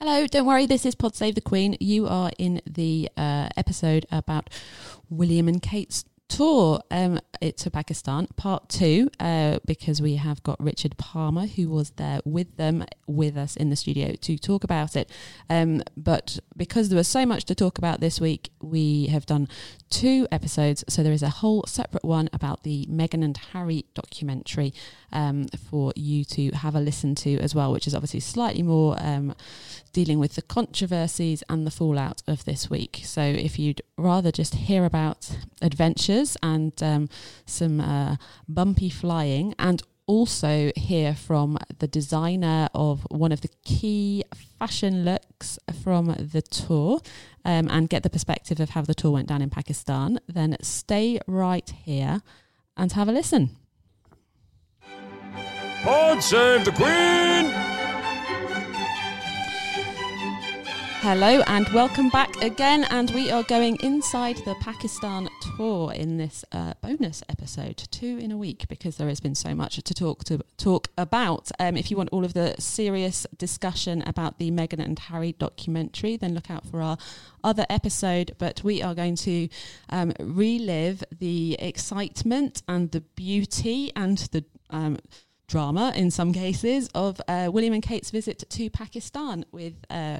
Hello, don't worry, this is Pod Save the Queen. You are in the uh, episode about William and Kate's tour um, to Pakistan, part two, uh, because we have got Richard Palmer, who was there with them, with us in the studio to talk about it. Um, but because there was so much to talk about this week, we have done two episodes. So there is a whole separate one about the Meghan and Harry documentary um, for you to have a listen to as well, which is obviously slightly more um, dealing with the controversies and the fallout of this week. So if you'd rather just hear about adventures and um, some uh, bumpy flying and also hear from the designer of one of the key fashion looks from the tour um, and get the perspective of how the tour went down in Pakistan, then stay right here and have a listen. God save the Queen! Hello and welcome back again. And we are going inside the Pakistan tour in this uh, bonus episode, two in a week, because there has been so much to talk to talk about. Um, if you want all of the serious discussion about the Meghan and Harry documentary, then look out for our other episode. But we are going to um, relive the excitement and the beauty and the um, drama in some cases of uh, William and Kate's visit to Pakistan with. Uh,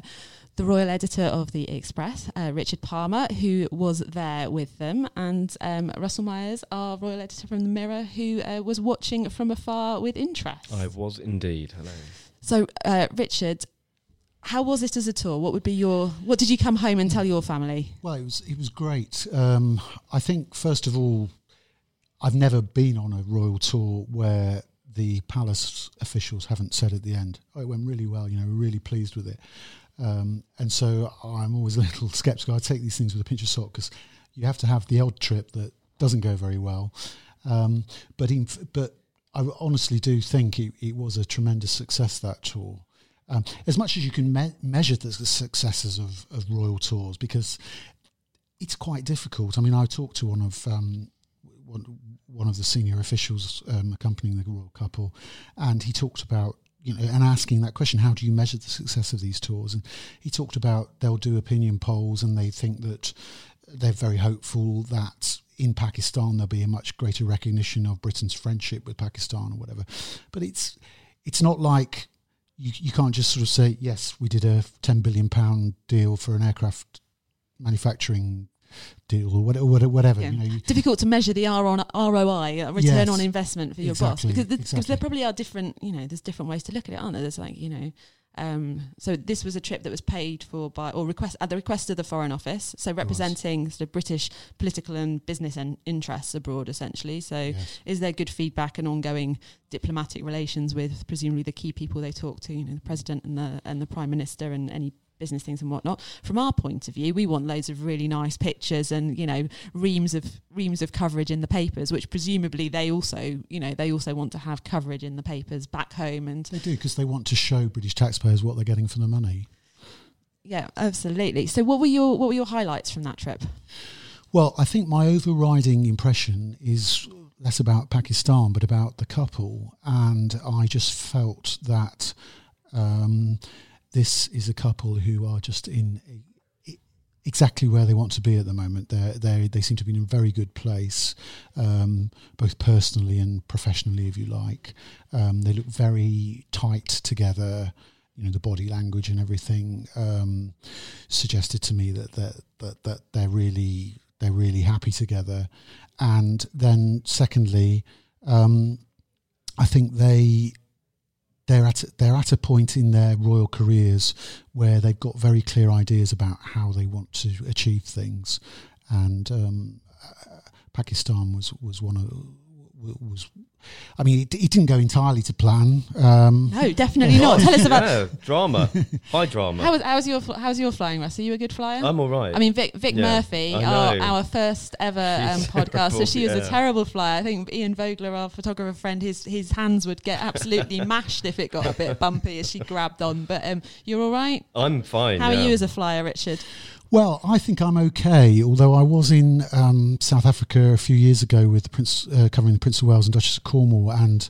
the royal editor of the Express, uh, Richard Palmer, who was there with them, and um, Russell Myers, our royal editor from the Mirror, who uh, was watching from afar with interest. I was indeed. Hello. So, uh, Richard, how was it as a tour? What would be your? What did you come home and tell your family? Well, it was it was great. Um, I think first of all, I've never been on a royal tour where the palace officials haven't said at the end, "Oh, it went really well." You know, we're really pleased with it. Um, and so I'm always a little skeptical. I take these things with a pinch of salt because you have to have the odd trip that doesn't go very well. Um, but in, but I honestly do think it, it, was a tremendous success that tour. Um, as much as you can me- measure the successes of, of royal tours, because it's quite difficult. I mean, I talked to one of um, one, one of the senior officials um, accompanying the royal couple, and he talked about you know, and asking that question, how do you measure the success of these tours? And he talked about they'll do opinion polls and they think that they're very hopeful that in Pakistan there'll be a much greater recognition of Britain's friendship with Pakistan or whatever. But it's it's not like you you can't just sort of say yes, we did a ten billion pound deal for an aircraft manufacturing deal or whatever. whatever yeah. you know, Difficult to measure the R on ROI, uh, return yes, on investment for your exactly, boss, because the, exactly. there probably are different. You know, there's different ways to look at it, aren't there? There's like you know. Um, so this was a trip that was paid for by or request at the request of the Foreign Office, so representing sort of British political and business and interests abroad, essentially. So, yes. is there good feedback and ongoing diplomatic relations with presumably the key people they talk to, you know, the president and the and the prime minister and any business things and whatnot. From our point of view, we want loads of really nice pictures and you know reams of reams of coverage in the papers, which presumably they also you know they also want to have coverage in the papers back home. And they do because they want to show British taxpayers what they're getting for the money. Yeah, absolutely. So, what were your what were your highlights from that trip? Well, I think my overriding impression is less about Pakistan, but about the couple, and I just felt that. Um, this is a couple who are just in exactly where they want to be at the moment. They they they seem to be in a very good place, um, both personally and professionally, if you like. Um, they look very tight together. you know the body language and everything um, suggested to me that that that, that they're really they're really happy together. And then secondly, um, I think they they're at they're at a point in their royal careers where they've got very clear ideas about how they want to achieve things, and um, uh, Pakistan was was one of was I mean, it, it, didn't go entirely to plan. Um, no, definitely not. Tell us about yeah, drama, high drama. How was, how was your how was your flying, Russ? Are you a good flyer? I'm all right. I mean, Vic, Vic yeah, Murphy, our, our first ever um, podcast, so she was yeah. a terrible flyer. I think Ian Vogler, our photographer friend, his his hands would get absolutely mashed if it got a bit bumpy as she grabbed on. But um, you're all right. I'm fine. How are you as a flyer, Richard? Well, I think I'm okay. Although I was in um, South Africa a few years ago with the Prince, uh, covering the Prince of Wales and Duchess of Cornwall, and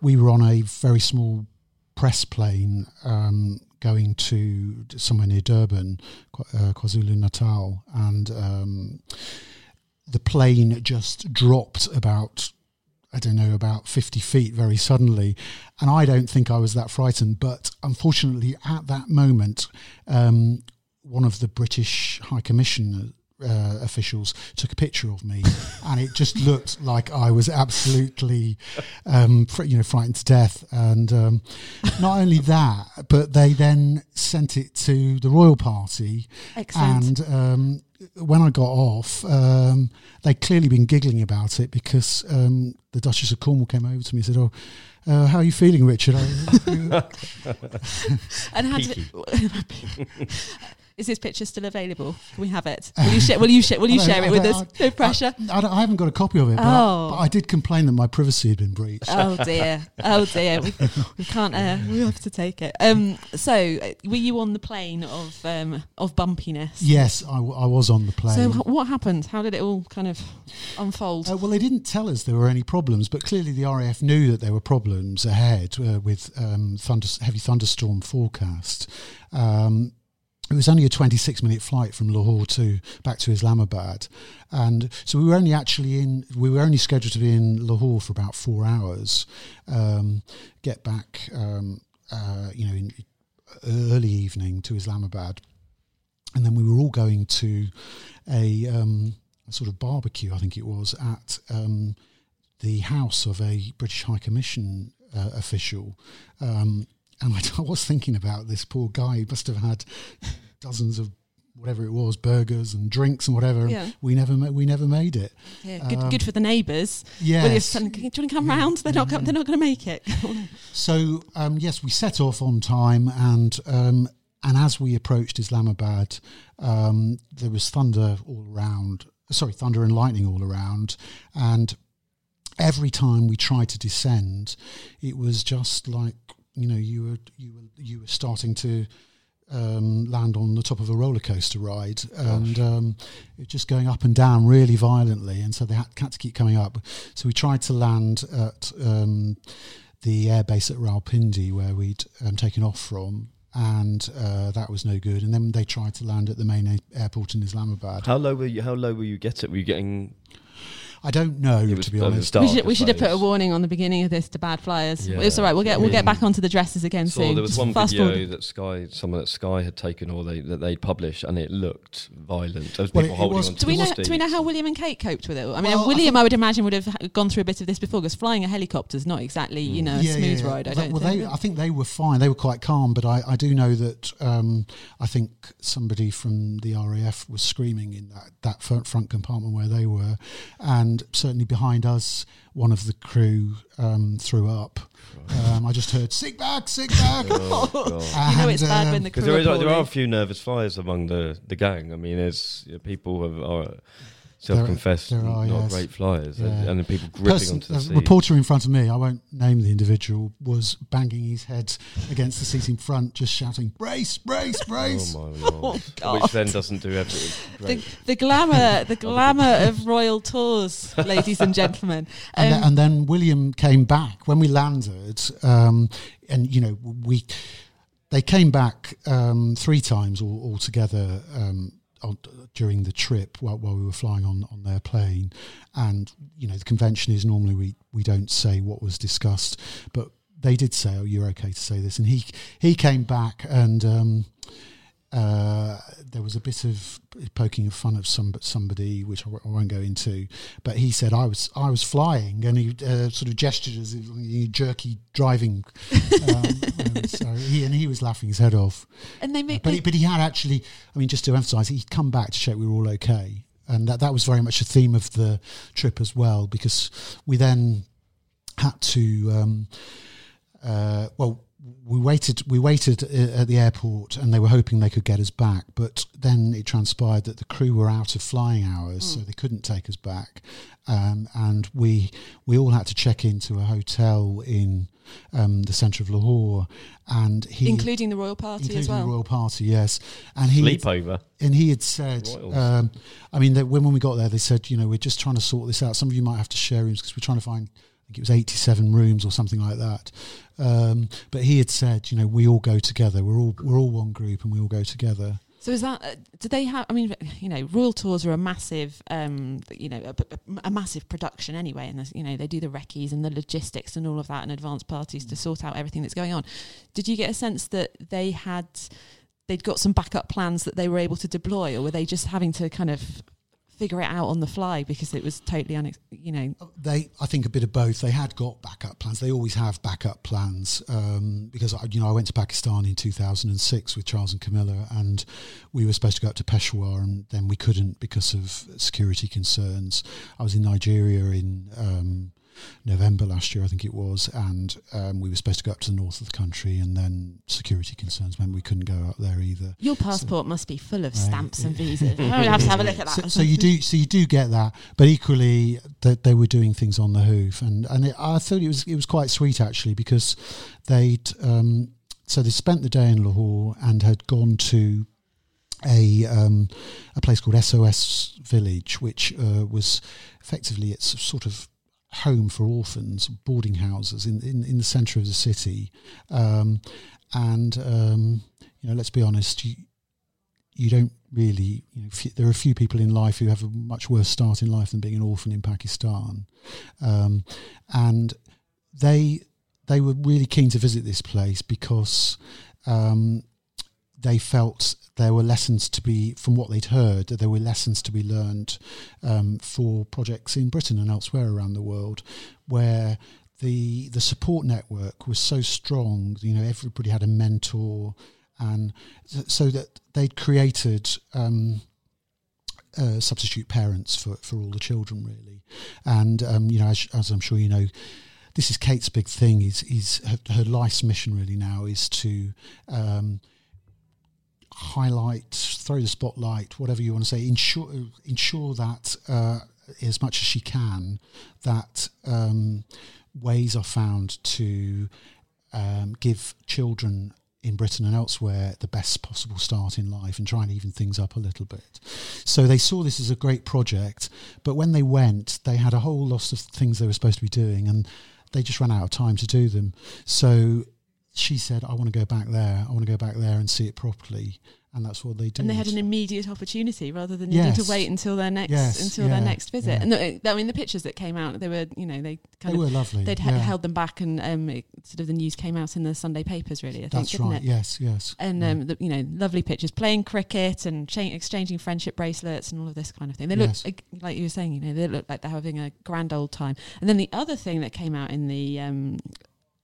we were on a very small press plane um, going to somewhere near Durban, uh, KwaZulu Natal, and um, the plane just dropped about I don't know, about 50 feet very suddenly. And I don't think I was that frightened. But unfortunately, at that moment, um, one of the British High Commission uh, officials took a picture of me, and it just looked like I was absolutely, um, fr- you know, frightened to death. And um, not only that, but they then sent it to the royal party. Excellent. And um, when I got off, um, they'd clearly been giggling about it because um, the Duchess of Cornwall came over to me and said, "Oh." Uh, how are you feeling, Richard? and how did it, Is this picture still available? Can we have it? Will you share? Will you share? Will you share it with us? No pressure. I, I, I, haven't got a copy of it. But, oh. I, but I did complain that my privacy had been breached. Oh dear. Oh dear. We, we can't. Uh, we have to take it. Um. So, uh, were you on the plane of um of bumpiness? Yes, I, I was on the plane. So, what happened? How did it all kind of unfold? Uh, well, they didn't tell us there were any problems, but clearly the RAF knew that there were problems ahead uh, with um, thunder, heavy thunderstorm forecast. Um, it was only a 26 minute flight from Lahore to back to Islamabad, and so we were only actually in we were only scheduled to be in Lahore for about four hours. Um, get back, um, uh, you know, in early evening to Islamabad, and then we were all going to a, um, a sort of barbecue, I think it was at um, the house of a British High Commission uh, official. Um, and I, was thinking about this poor guy. He must have had dozens of whatever it was, burgers and drinks and whatever. Yeah. We never ma- we never made it. Yeah, good, um, good for the neighbours. Yes. do you want to come yeah. round? They're not. they're not going to make it. so um, yes, we set off on time, and um, and as we approached Islamabad, um, there was thunder all around. Sorry, thunder and lightning all around, and every time we tried to descend, it was just like you know you were you were you were starting to um, land on the top of a roller coaster ride, and um, it just going up and down really violently, and so they had, had to keep coming up. So we tried to land at um, the airbase at Rawalpindi where we'd um, taken off from, and uh, that was no good. And then they tried to land at the main a- airport in Islamabad. How low were you? How low were you getting? Were you getting I don't know to be honest. we should, we should have put a warning on the beginning of this to bad flyers. Yeah. It's all right. We'll get we'll get back onto the dresses again so soon. There was Just one video forward. that Sky, someone that Sky had taken or they that they'd published, and it looked violent. There was well, people holding was, on. Do we know? Do we know how William and Kate coped with it? I mean, well, William, I, I, would imagine, would have gone through a bit of this before because flying a helicopter is not exactly you know yeah, a smooth yeah, ride. I don't. Well, think. They, I think they were fine. They were quite calm, but I, I do know that um, I think somebody from the RAF was screaming in that that front, front compartment where they were, and certainly behind behind us, one of the crew um, threw up. Um, I just heard "sick back, sick back." oh, you know it's bad when the crew. There, is, there are a few nervous flyers among the, the gang. I mean, there's you know, people have, are self-confessed there, there are, not yes. great flyers, yeah. and, and people gripping Person, onto the seat. reporter in front of me, I won't name the individual, was banging his head against the seat in front, just shouting "brace, brace, brace!" oh my lord! Oh, Which then doesn't do everything. The, the, glamour, the glamour of royal tours, ladies and gentlemen. Um, and, then, and, then, William came back when we landed, um, and you know we. They came back um, three times all, together. um, on, during the trip while, while we were flying on, on their plane. And, you know, the convention is normally we, we don't say what was discussed, but they did say, "Oh, you're okay to say this," and he he came back and. Um, uh, there was a bit of poking fun of some somebody, which I won't go into. But he said I was I was flying, and he uh, sort of gestured as a jerky driving. Um, so he and he was laughing his head off. And they make, but he, but he had actually, I mean, just to emphasise, he'd come back to check we were all okay, and that that was very much a theme of the trip as well, because we then had to. Um, uh, well, we waited we waited uh, at the airport and they were hoping they could get us back but then it transpired that the crew were out of flying hours mm. so they couldn't take us back. Um, and we we all had to check into a hotel in um, the centre of Lahore and he including the royal party including as well? the royal party yes. And he sleepover. and he had said um, I mean when, when we got there they said you know we're just trying to sort this out. Some of you might have to share rooms because we're trying to find I think it was 87 rooms or something like that. Um, but he had said, you know, we all go together. We're all we're all one group, and we all go together. So is that? Uh, do they have? I mean, you know, royal tours are a massive, um, you know, a, a, massive production anyway, and you know they do the recce's and the logistics and all of that, and advance parties to sort out everything that's going on. Did you get a sense that they had? They'd got some backup plans that they were able to deploy, or were they just having to kind of figure it out on the fly because it was totally unex- you know. They i think a bit of both. They had got backup plans. They always have backup plans um, because I, you know i went to pakistan in 2006 with charles and camilla and we were supposed to go up to peshawar and then we couldn't because of security concerns. I was in nigeria in um, November last year, I think it was, and um, we were supposed to go up to the north of the country, and then security concerns meant we couldn't go up there either. Your passport so, must be full of stamps and visas. I have to have a look at that. So, so, you do, so you do get that, but equally, that they were doing things on the hoof, and and it, I thought it was it was quite sweet actually because they'd um, so they spent the day in Lahore and had gone to a um, a place called SOS Village, which uh, was effectively it's sort of home for orphans, boarding houses in, in, in the centre of the city. Um, and, um, you know, let's be honest, you, you don't really, you know, f- there are a few people in life who have a much worse start in life than being an orphan in Pakistan. Um, and they, they were really keen to visit this place because um, they felt there were lessons to be, from what they'd heard, that there were lessons to be learned um, for projects in Britain and elsewhere around the world, where the the support network was so strong. You know, everybody had a mentor, and so that they'd created. Um, uh, substitute parents for, for all the children, really, and um, you know, as, as I'm sure you know, this is Kate's big thing. Is is her, her, life's mission really now is to um, highlight, throw the spotlight, whatever you want to say, ensure ensure that uh, as much as she can that um, ways are found to um, give children in Britain and elsewhere the best possible start in life and try and even things up a little bit. So they saw this as a great project, but when they went, they had a whole lot of things they were supposed to be doing and they just ran out of time to do them. So she said, I want to go back there. I want to go back there and see it properly. And that's what they did. And they had an immediate opportunity rather than needing to wait until their next yes. until yeah. their next visit. Yeah. And the, I mean, the pictures that came out, they were, you know, they kind they of were lovely. They'd yeah. held them back, and um, it, sort of the news came out in the Sunday papers. Really, I that's think, right. It? Yes, yes. And um, the, you know, lovely pictures, playing cricket and cha- exchanging friendship bracelets and all of this kind of thing. They yes. look like you were saying, you know, they look like they're having a grand old time. And then the other thing that came out in the um,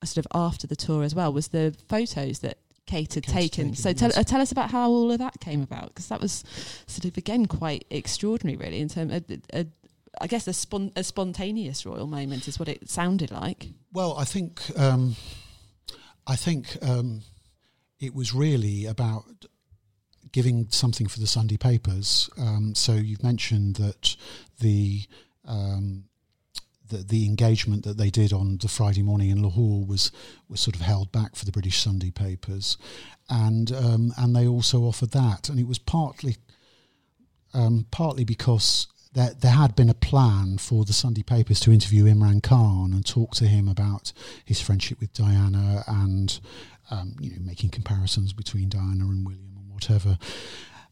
sort of after the tour as well was the photos that Kate had taken. taken. So tell, uh, tell us about how all of that came about because that was sort of again quite extraordinary, really, in terms of. A, I guess a, spon- a spontaneous royal moment is what it sounded like. Well, I think um, I think um, it was really about giving something for the Sunday papers. Um, so you've mentioned that the um, the, the engagement that they did on the Friday morning in Lahore was was sort of held back for the British Sunday papers, and um, and they also offered that, and it was partly um, partly because there, there had been a plan for the Sunday papers to interview Imran Khan and talk to him about his friendship with Diana and um, you know making comparisons between Diana and William and whatever,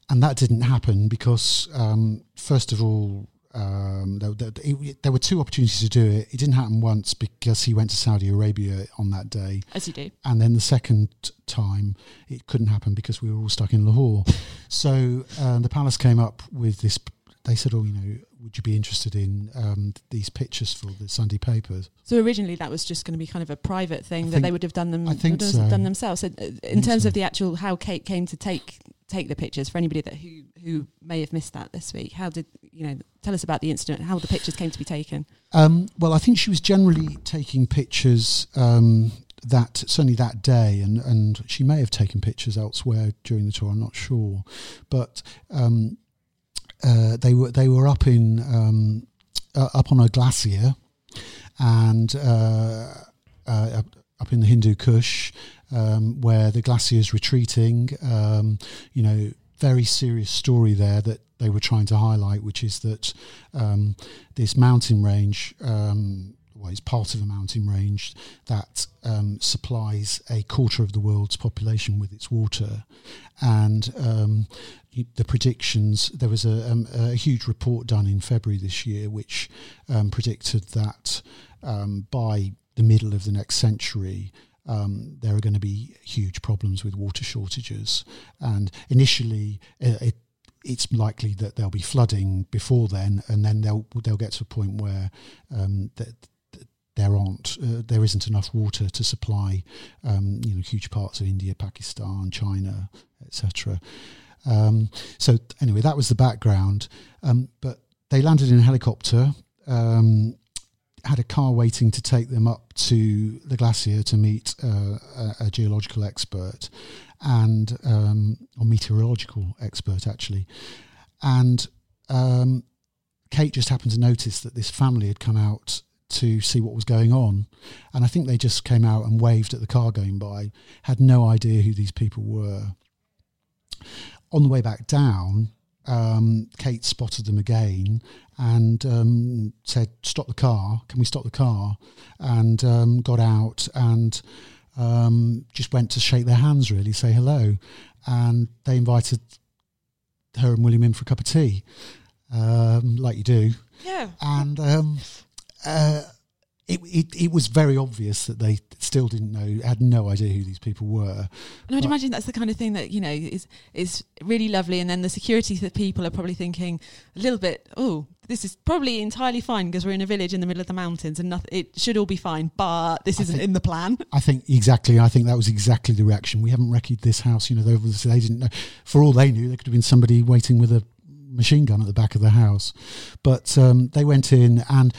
and that didn't happen because um, first of all Um, there, there, it, there, were two opportunities to do it. It didn't happen once because he went to Saudi Arabia on that day. As you do. And then the second time, it couldn't happen because we were all stuck in Lahore. so uh, the palace came up with this. They said, "Oh, you know, would you be interested in um, these pictures for the Sunday papers?" So originally, that was just going to be kind of a private thing I that they would have done them. I think so. done themselves. So uh, in terms so. of the actual how Kate came to take take the pictures for anybody that who who may have missed that this week. How did you know tell us about the incident how the pictures came to be taken? Um, well i think she was generally taking pictures um, that certainly that day and and she may have taken pictures elsewhere during the tour i'm not sure. But um, uh, they were they were up in um, uh, up on a glacier and uh, uh up in the Hindu Kush, um, where the glacier is retreating. Um, you know, very serious story there that they were trying to highlight, which is that um, this mountain range. Um, well, it's part of a mountain range that um, supplies a quarter of the world's population with its water, and um, the predictions. There was a, a, huge report done in February this year, which predicted that by the middle of the next century, um, there are going to be huge problems with water shortages. And initially, uh, it, it's likely that there'll be flooding before then, and then they'll they'll get to a point where um, that there aren't uh, there isn't enough water to supply um, you know huge parts of India, Pakistan, China, etc. Um, so anyway, that was the background. Um, but they landed in a helicopter. Um, had a car waiting to take them up to the glacier to meet uh, a, a, geological expert and um, or meteorological expert actually, and um, Kate just happened to notice that this family had come out to see what was going on, and I think they just came out and waved at the car going by, had no idea who these people were. On the way back down, um, Kate spotted them again and um, said, "Stop the car! Can we stop the car?" And um, got out and um, just went to shake their hands, really say hello, and they invited her and William in for a cup of tea, um, like you do. Yeah. And um, uh, it, it, it was very obvious that they still didn't know, had no idea who these people were. And I'd imagine that's the kind of thing that you know is is really lovely, and then the security that people are probably thinking a little bit, oh, this is probably entirely fine because we're in a village in the middle of the mountains, and nothing, it should all be fine. But this I isn't think, in the plan. I think exactly. I think that was exactly the reaction. We haven't wrecked this house. You know, they, they didn't know. For all they knew, there could have been somebody waiting with a machine gun at the back of the house. But um, they went in and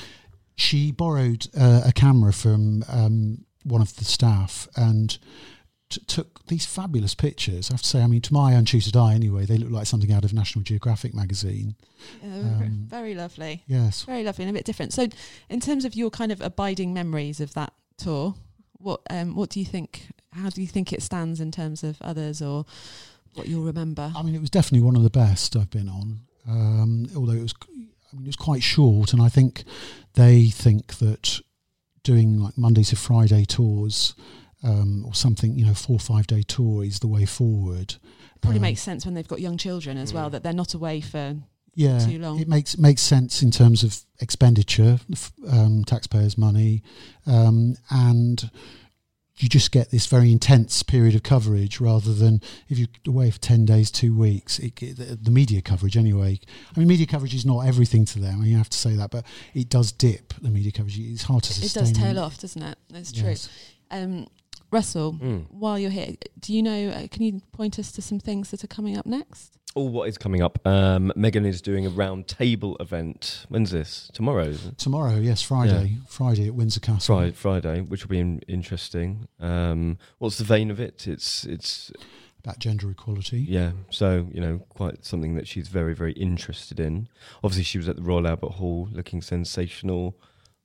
she borrowed uh, a camera from um, one of the staff and t- took these fabulous pictures. I have to say, I mean, to my untutored eye, anyway, they look like something out of National Geographic magazine. Um, very lovely. Yes, very lovely and a bit different. So, in terms of your kind of abiding memories of that tour, what um, what do you think? How do you think it stands in terms of others, or what you'll remember? I mean, it was definitely one of the best I've been on. Um, although it was I mean, it was quite short, and I think they think that doing like Monday to Friday tours um, or something, you know, four or five day tour is the way forward. Probably um, makes sense when they've got young children as well that they're not away for yeah, too long. It makes makes sense in terms of expenditure, um, taxpayers' money, um, and you just get this very intense period of coverage rather than if you're away for 10 days, two weeks, it, it, the media coverage anyway. I mean, media coverage is not everything to them. I mean, you have to say that, but it does dip, the media coverage. It's hard to sustain. It does tail off, doesn't it? That's true. Yes. Um, Russell, mm. while you're here, do you know, uh, can you point us to some things that are coming up next? Oh, what is coming up? Um, Meghan is doing a round table event. When's this? Tomorrow? Tomorrow, yes, Friday. Yeah. Friday at Windsor Castle. Friday, Friday which will be in, interesting. Um, what's the vein of it? It's it's about gender equality. Yeah, so you know, quite something that she's very very interested in. Obviously, she was at the Royal Albert Hall, looking sensational.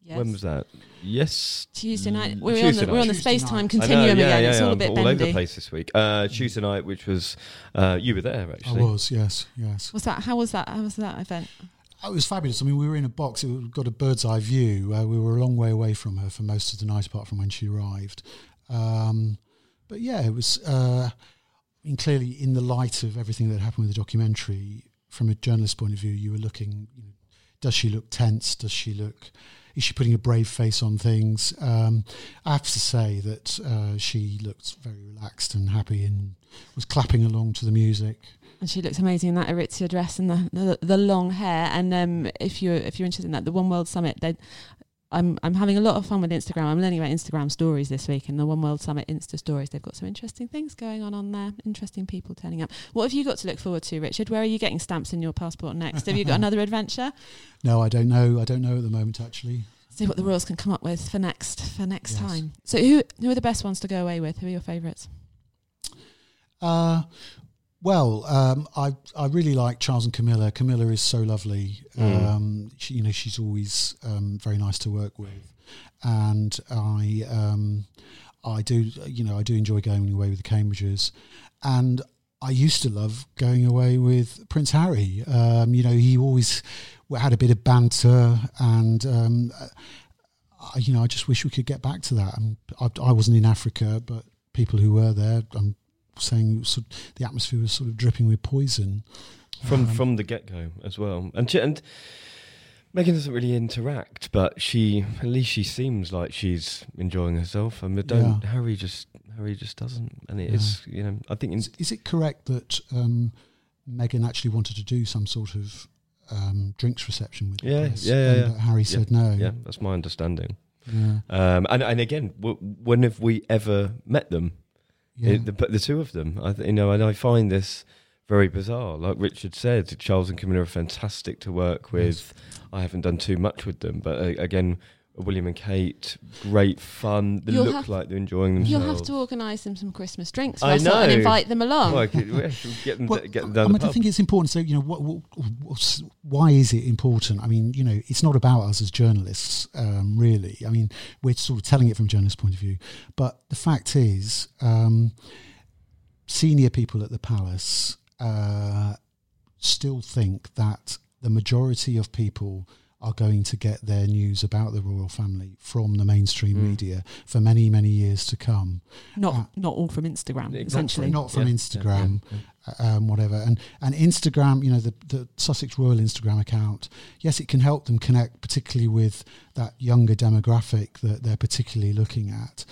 Yes. When was that? Yes. Tuesday night. We're Tuesday on the, we're on the space time continuum know, yeah, again. Yeah, it's all a bit all bendy. over the place this week. Uh, Tuesday night, which was uh, you were there actually. I was. Yes. Yes. Was that? How was that? How was that event? Oh, it was fabulous. I mean, we were in a box. It got a bird's eye view. Uh, we were a long way away from her for most of the night, apart from when she arrived. Um, but yeah, it was. Uh, I mean, clearly, in the light of everything that happened with the documentary, from a journalist point of view, you were looking. You know, does she look tense? Does she look is she putting a brave face on things? Um, I have to say that uh, she looked very relaxed and happy and was clapping along to the music. And she looks amazing in that Aritzia dress and the, the, the long hair. And um, if you're if you're interested in that, the One World Summit, they I'm I'm having a lot of fun with Instagram. I'm learning about Instagram stories this week, and the One World Summit Insta stories. They've got some interesting things going on on there. Interesting people turning up. What have you got to look forward to, Richard? Where are you getting stamps in your passport next? Have you got another adventure? No, I don't know. I don't know at the moment, actually. See what the Royals can come up with for next for next yes. time. So, who who are the best ones to go away with? Who are your favourites? Uh, well, um, I I really like Charles and Camilla. Camilla is so lovely. Mm. Um, she, you know, she's always um, very nice to work with, and I um, I do you know I do enjoy going away with the Cambridges, and I used to love going away with Prince Harry. Um, you know, he always had a bit of banter, and um, I, you know, I just wish we could get back to that. I, I wasn't in Africa, but people who were there, I'm saying sort of the atmosphere was sort of dripping with poison from um, from the get go as well. And she, and Meghan doesn't really interact, but she at least she seems like she's enjoying herself. I mean, don't yeah. Harry just Harry just doesn't, and it yeah. is you know I think is, is, it correct that um, Meghan actually wanted to do some sort of um, drinks reception with yeah, yeah, yeah, yeah, Harry said no. Yeah, that's my understanding. Yeah. Um, and and again, w- when have we ever met them? Yeah. It, the, the two of them, I, you know, and I find this very bizarre. Like Richard said, Charles and Camilla are fantastic to work with. Yes. I haven't done too much with them, but uh, again, William and Kate, great fun. They you'll look like they're enjoying themselves. You'll have to organise them some Christmas drinks I know. and invite them along. Well, get them, well, get them down I, mean, I think it's important. So, you know, what, what, why is it important? I mean, you know, it's not about us as journalists, um, really. I mean, we're sort of telling it from a journalist's point of view. But the fact is, um, senior people at the palace uh, still think that the majority of people – are going to get their news about the royal family from the mainstream mm. media for many, many years to come. Not uh, not all from Instagram, exactly. essentially. Not from yeah. Instagram, yeah. Yeah. Um, whatever. And and Instagram, you know, the, the Sussex Royal Instagram account, yes, it can help them connect, particularly with that younger demographic that they're particularly looking at.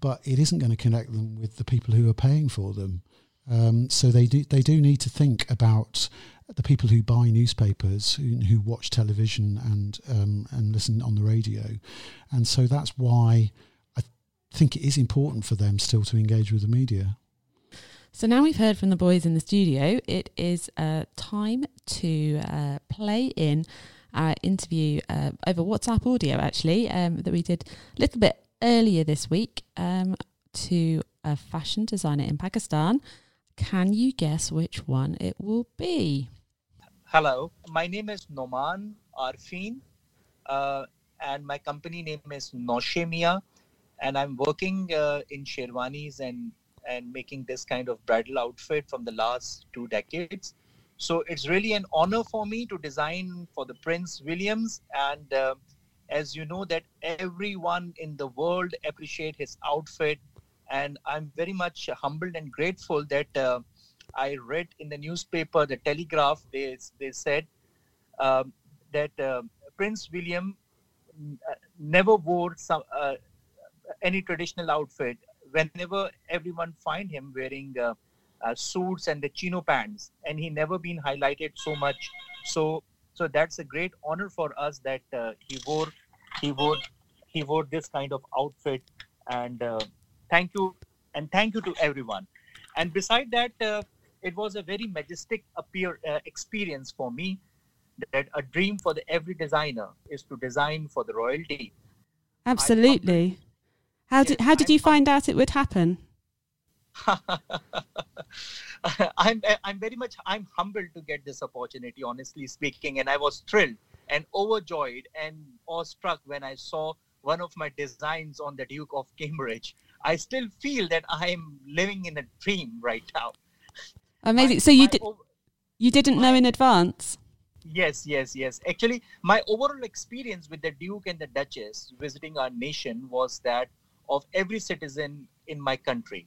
But it isn't going to connect them with the people who are paying for them. Um, so they do they do need to think about the people who buy newspapers, who, who watch television and um, and listen on the radio, and so that's why I think it is important for them still to engage with the media. So now we've heard from the boys in the studio, it is uh, time to uh, play in our interview uh, over WhatsApp audio, actually, um, that we did a little bit earlier this week um, to a fashion designer in Pakistan. Can you guess which one it will be? Hello, my name is Noman Arfin, uh, and my company name is Noshemia, and I'm working uh, in Sherwanis and and making this kind of bridal outfit from the last two decades. So it's really an honor for me to design for the Prince Williams, and uh, as you know, that everyone in the world appreciate his outfit, and I'm very much humbled and grateful that uh, I read in the newspaper, the Telegraph, they, they said um, that uh, Prince William uh, never wore some uh, any traditional outfit. Whenever everyone find him wearing uh, uh, suits and the chino pants, and he never been highlighted so much. So, so that's a great honor for us that uh, he wore, he wore, he wore this kind of outfit. And thank you, and thank you to everyone. And beside that, it was a very majestic appear uh, experience for me that a dream for the every designer is to design for the royalty absolutely how did how did you find out it would happen I'm I'm very much I'm humbled to get this opportunity, honestly speaking, and I was thrilled and overjoyed and awestruck when I saw one of my designs on the Duke of Cambridge. I still feel that I am living in a dream right now. Amazing. My, so you did you didn't my, know in advance? Yes, yes, yes. Actually, my overall experience with the Duke and the Duchess visiting our nation was that of every citizen in my country.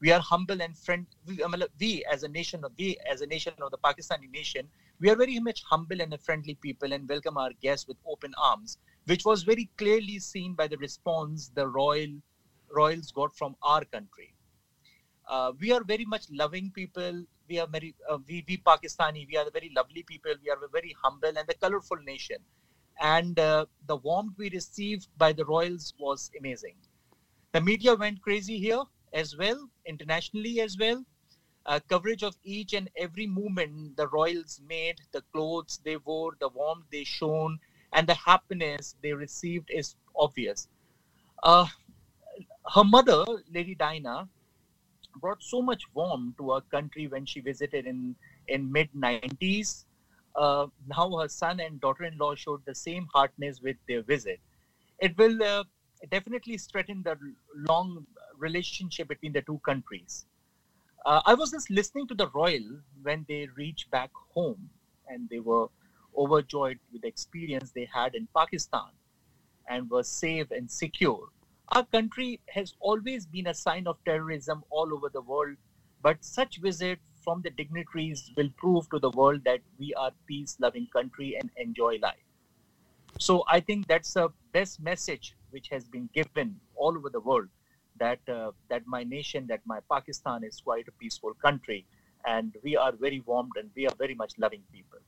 We are humble and friend. We, we as a nation of we as a nation of the Pakistani nation, we are very much humble and friendly people and welcome our guests with open arms, which was very clearly seen by the response the royal royals got from our country. Uh, we are very much loving people. We are very uh, we, we Pakistani. We are very lovely people. We are a very humble and a colorful nation, and uh, the warmth we received by the royals was amazing. The media went crazy here as well, internationally as well. Uh, coverage of each and every movement the royals made, the clothes they wore, the warmth they shown, and the happiness they received is obvious. Her mother, Lady Diana, brought so much warmth to our country when she visited in in mid 90s. Uh, now her son and daughter-in-law showed the same heartness with their visit. It will uh, definitely strengthen the long relationship between the two countries. Uh, I was just listening to the royal when they reached back home, and they were overjoyed with the experience they had in Pakistan, and were safe and secure. Our country has always been a sign of terrorism all over the world, but such visit from the dignitaries will prove to the world that we are peace-loving country and enjoy life. So I think that's the best message which has been given all over the world that uh, that my nation, that my Pakistan is quite a peaceful country, and we are very warmed and we are very much loving people.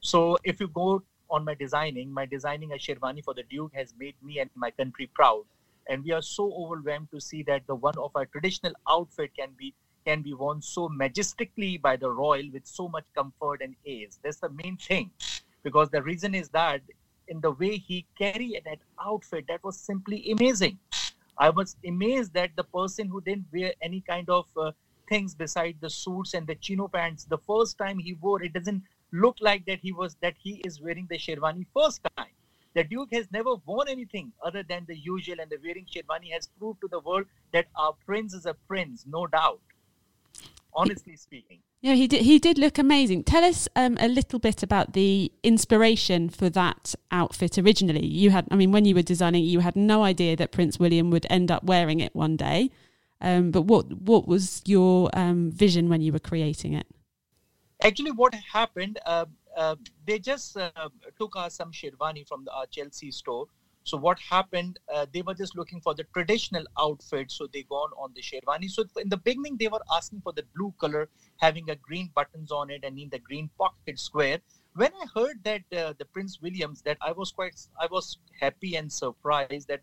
So if you go on my designing, my designing a sherwani for the Duke has made me and my country proud and we are so overwhelmed to see that the one of our traditional outfit can be can be worn so majestically by the royal with so much comfort and ease. That's the main thing. Because the reason is that in the way he carried that outfit that was simply amazing. I was amazed that the person who didn't wear any kind of uh, things beside the suits and the chino pants the first time he wore it doesn't look like that he was that he is wearing the sherwani first time the Duke has never worn anything other than the usual, and the wearing Sherwani has proved to the world that our prince is a prince, no doubt. Honestly speaking. Yeah, he did. He did look amazing. Tell us um, a little bit about the inspiration for that outfit originally. You had, I mean, when you were designing, you had no idea that Prince William would end up wearing it one day. Um, but what what was your um, vision when you were creating it? Actually, what happened? Uh, uh, they just uh, took us some sherwani from the uh, Chelsea store. So what happened? Uh, they were just looking for the traditional outfit, so they gone on the sherwani. So in the beginning, they were asking for the blue color, having a green buttons on it, and in the green pocket square. When I heard that uh, the Prince Williams, that I was quite, I was happy and surprised that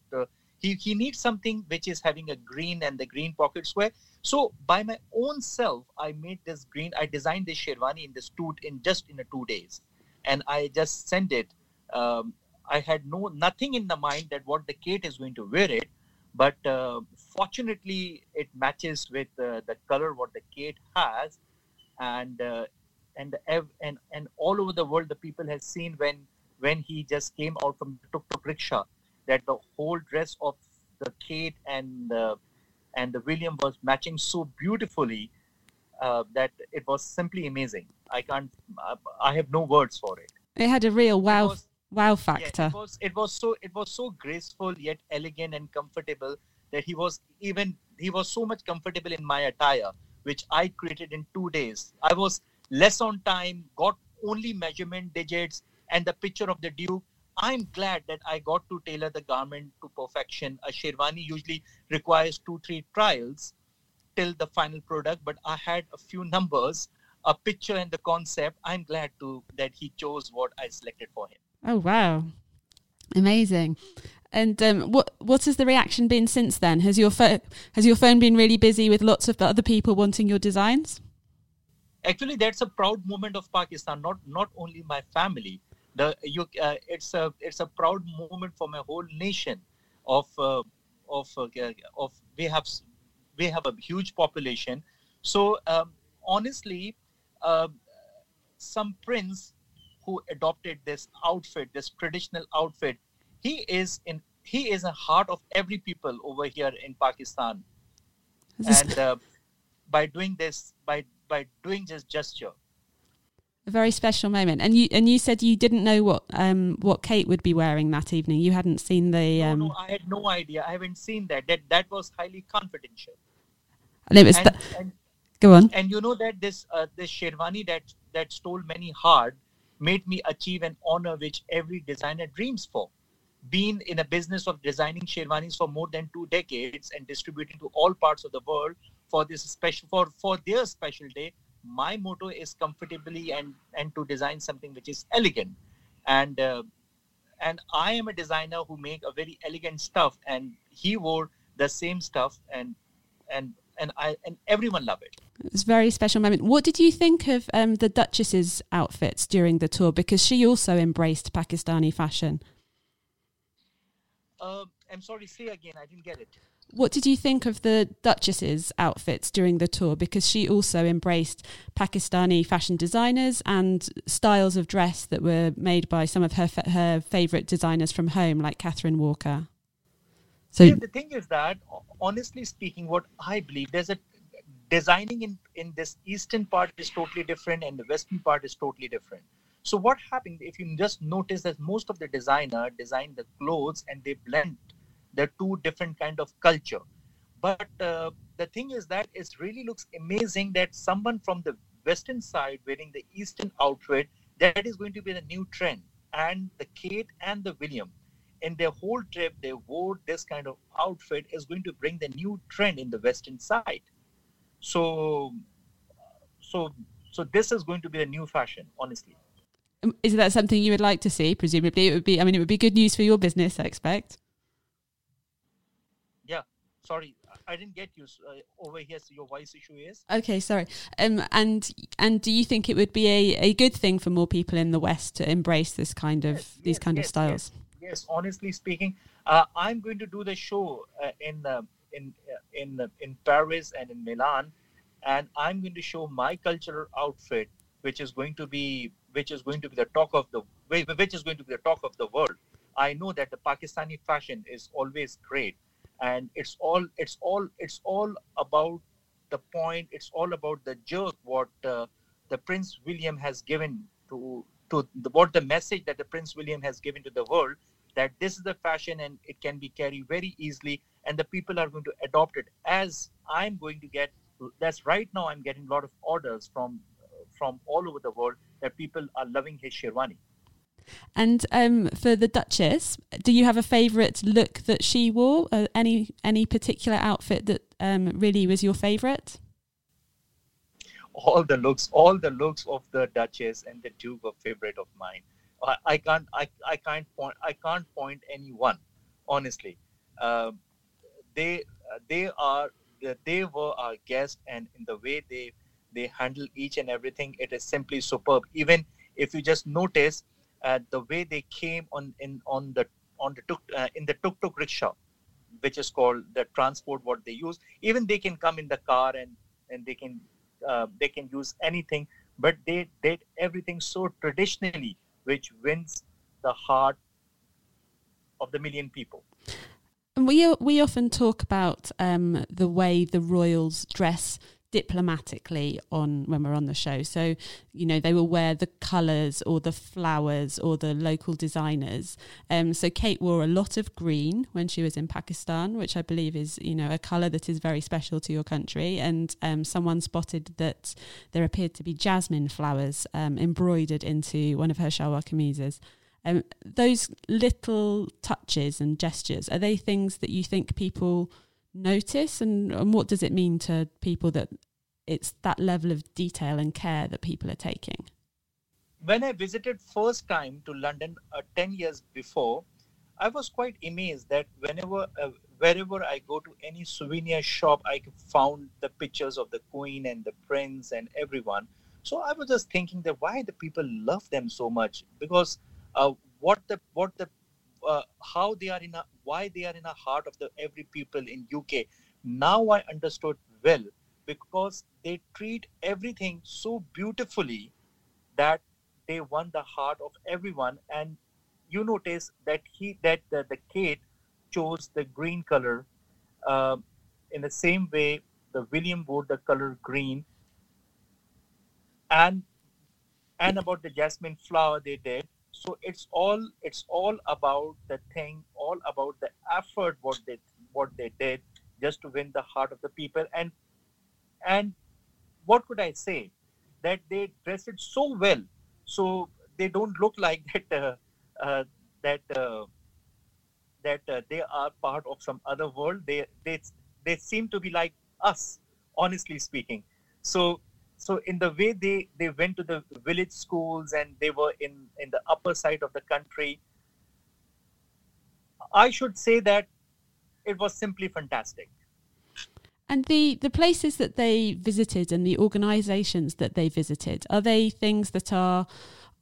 he he needs something which is having a green and the green pocket square. So by my own self, I made this green. I designed this sherwani in this two in just in a two days, and I just sent it. Um, I had no nothing in the mind that what the Kate is going to wear it, but uh, fortunately it matches with uh, the color what the Kate has, and uh, and and and all over the world the people has seen when when he just came out from the tuk tuk rickshaw that the whole dress of the Kate and uh, and the William was matching so beautifully uh, that it was simply amazing. I can't. I have no words for it. It had a real wow was, wow factor. Yeah, it was it was so it was so graceful yet elegant and comfortable that he was even he was so much comfortable in my attire, which I created in two days. I was less on time, got only measurement digits and the picture of the Duke I'm glad that I got to tailor the garment to perfection. A sherwani usually requires two, three trials till the final product, but I had a few numbers, a picture, and the concept. I'm glad to that he chose what I selected for him. Oh wow, amazing! And um, what what has the reaction been since then? Has your phone has your phone been really busy with lots of other people wanting your designs? Actually, that's a proud moment of Pakistan. Not not only my family, the you uh, it's a it's a proud moment for my whole nation of uh, of uh, of we have we have a huge population. So um, honestly uh, some prince who adopted this outfit this traditional outfit he is in he is a heart of every people over here in pakistan. And uh, by doing this by by doing this gesture a very special moment. And you and you said you didn't know what um what Kate would be wearing that evening. You hadn't seen the. Um... No, no, I had no idea. I haven't seen that. That that was highly confidential. And it was. And, and, Go on. And you know that this uh, this sherwani that that stole many heart made me achieve an honor which every designer dreams for. Being in a business of designing sherwanis for more than two decades and distributing to all parts of the world for this special for for their special day, my motto is comfortably and and to design something which is elegant, and uh, and I am a designer who make a very elegant stuff, and he wore the same stuff, and and and I and everyone love it. It's a very special moment. What did you think of um, the Duchess's outfits during the tour? Because she also embraced Pakistani fashion. Uh, I'm sorry, say again. I didn't get it. What did you think of the Duchess's outfits during the tour? Because she also embraced Pakistani fashion designers and styles of dress that were made by some of her fa- her favorite designers from home, like Catherine Walker. So yeah, the thing is that, honestly speaking, what I believe there's a designing in in this eastern part is totally different, and the western part is totally different. So what happened if you just notice that most of the designer design the clothes and they blend the two different kind of culture. But uh, the thing is that it really looks amazing that someone from the western side wearing the eastern outfit that is going to be the new trend. And the Kate and the William in their whole trip they wore this kind of outfit is going to bring the new trend in the western side. So so so this is going to be the new fashion, honestly. Um, is that something you would like to see? Presumably, it would be. I mean, it would be good news for your business, I expect. Sorry, I didn't get you uh, over here. So your voice issue is okay. Sorry. Um, and and do you think it would be a, a good thing for more people in the West to embrace this kind of yes, these yes, kind yes, of styles? Yes, honestly speaking, uh, I'm going to do the show uh, in uh, in in in Paris and in Milan, and I'm going to show my cultural outfit, which is going to be which is going to be the talk of the which is going to be the talk of the world. I know that the Pakistani fashion is always great, and it's all it's all it's all about the point. It's all about the joke what uh, the Prince William has given to to the, what the message that the Prince William has given to the world that this is the fashion and it can be carried very easily and the people are going to adopt it as i'm going to get that's right now i'm getting a lot of orders from from all over the world that people are loving his sherwani and um, for the Duchess, do you have a favourite look that she wore? Uh, any any particular outfit that um, really was your favourite? All the looks, all the looks of the Duchess and the Duke were favourite of mine. I, I, can't, I, I can't point, I can't point any one, honestly. Uh, they, they are, they were our guests, and in the way they, they handle each and everything, it is simply superb. Even if you just notice uh, the way they came on in on the on the tuk uh, in the tuk tuk rickshaw, which is called the transport what they use. Even they can come in the car and and they can uh, they can use anything, but they did everything so traditionally, which wins the heart of the million people. We we often talk about um, the way the royals dress diplomatically on when we're on the show. So, you know, they will wear the colours or the flowers or the local designers. Um, so Kate wore a lot of green when she was in Pakistan, which I believe is, you know, a colour that is very special to your country. And um, someone spotted that there appeared to be jasmine flowers um, embroidered into one of her shalwar kameezes. Um, those little touches and gestures, are they things that you think people notice and, and what does it mean to people that it's that level of detail and care that people are taking? When i visited first time to london uh, 10 years before i was quite amazed that whenever uh, wherever i go to any souvenir shop i found the pictures of the queen and the prince and everyone. So i was just thinking that why the people love them so much because uh, what the what the uh, how they are in a why they are in the heart of the every people in UK. Now I understood well because they treat everything so beautifully that they won the heart of everyone. And you notice that he that the, the Kate chose the green color. Uh, in the same way, the William wore the color green. And and about the jasmine flower they did so it's all it's all about the thing all about the effort what they what they did just to win the heart of the people and and what could I say? That they dress it so well, so they don't look like that. Uh, uh, that uh, that uh, they are part of some other world. They they they seem to be like us, honestly speaking. So so in the way they they went to the village schools and they were in in the upper side of the country. I should say that it was simply fantastic. And the, the places that they visited and the organisations that they visited, are they things that are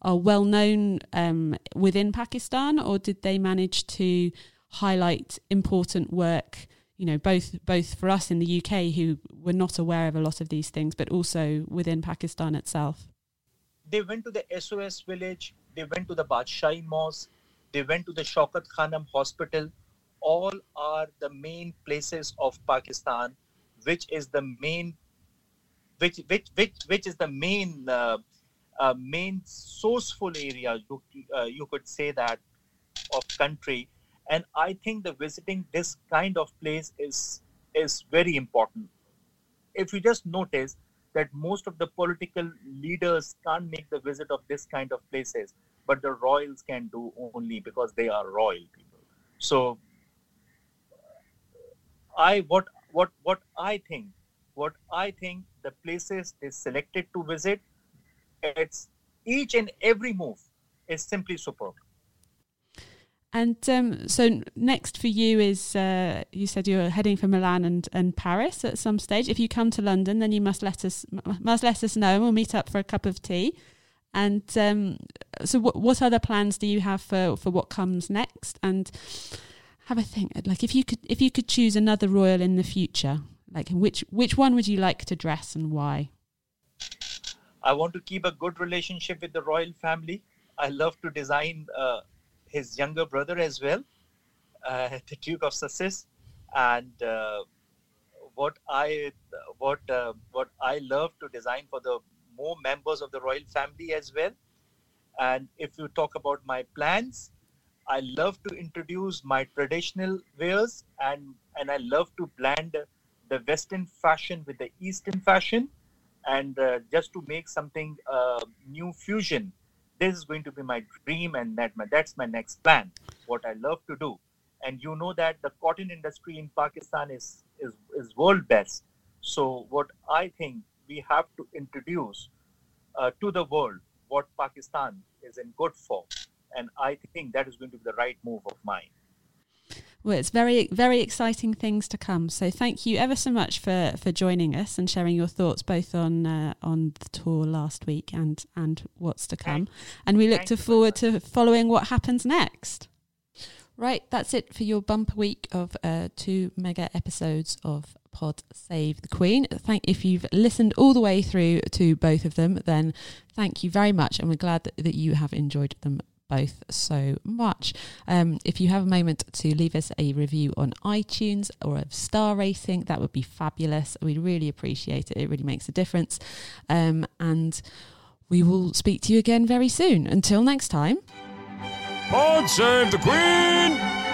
are well known um, within Pakistan, or did they manage to highlight important work? You know, both both for us in the UK who were not aware of a lot of these things, but also within Pakistan itself. They went to the SOS village. They went to the Badshahi Mosque. They went to the Shaukat Khanum Hospital. All are the main places of Pakistan, which is the main, which which which which is the main uh, uh, main sourceful area, you, uh, you could say that, of country. And I think the visiting this kind of place is is very important. If you just notice that most of the political leaders can't make the visit of this kind of places, but the royals can do only because they are royal people. So I what what what I think what I think the places they selected to visit it's each and every move is simply superb. And um, so next for you is uh, you said you're heading for Milan and, and Paris at some stage. If you come to London, then you must let us must let us know, and we'll meet up for a cup of tea. And um, so, what what other plans do you have for, for what comes next? And have a think. Like if you could if you could choose another royal in the future, like which which one would you like to dress and why? I want to keep a good relationship with the royal family. I love to design uh, his younger brother as well, uh, the Duke of Sussex, and uh, what I what uh, what I love to design for the more members of the royal family as well. And if you talk about my plans, I love to introduce my traditional wares and and I love to blend the Western fashion with the Eastern fashion. And uh, just to make something uh, new fusion this is going to be my dream and that my, that's my next plan what i love to do. And you know that the cotton industry in pakistan is is, is world best. So what i think we have to introduce uh, to the world what pakistan is in good for and i think that is going to be the right move of mine well, it's very, very exciting things to come. So thank you ever so much for, for joining us and sharing your thoughts both on uh, on the tour last week and and what's to come. And we look to forward to following what happens next. Right, that's it for your bumper week of uh, two mega episodes of Pod Save the Queen. Thank if you've listened all the way through to both of them, then thank you very much, and we're glad that, that you have enjoyed them both so much. Um, if you have a moment to leave us a review on iTunes or a star rating, that would be fabulous. We'd really appreciate it. It really makes a difference. Um, and we will speak to you again very soon. Until next time. God save the Queen!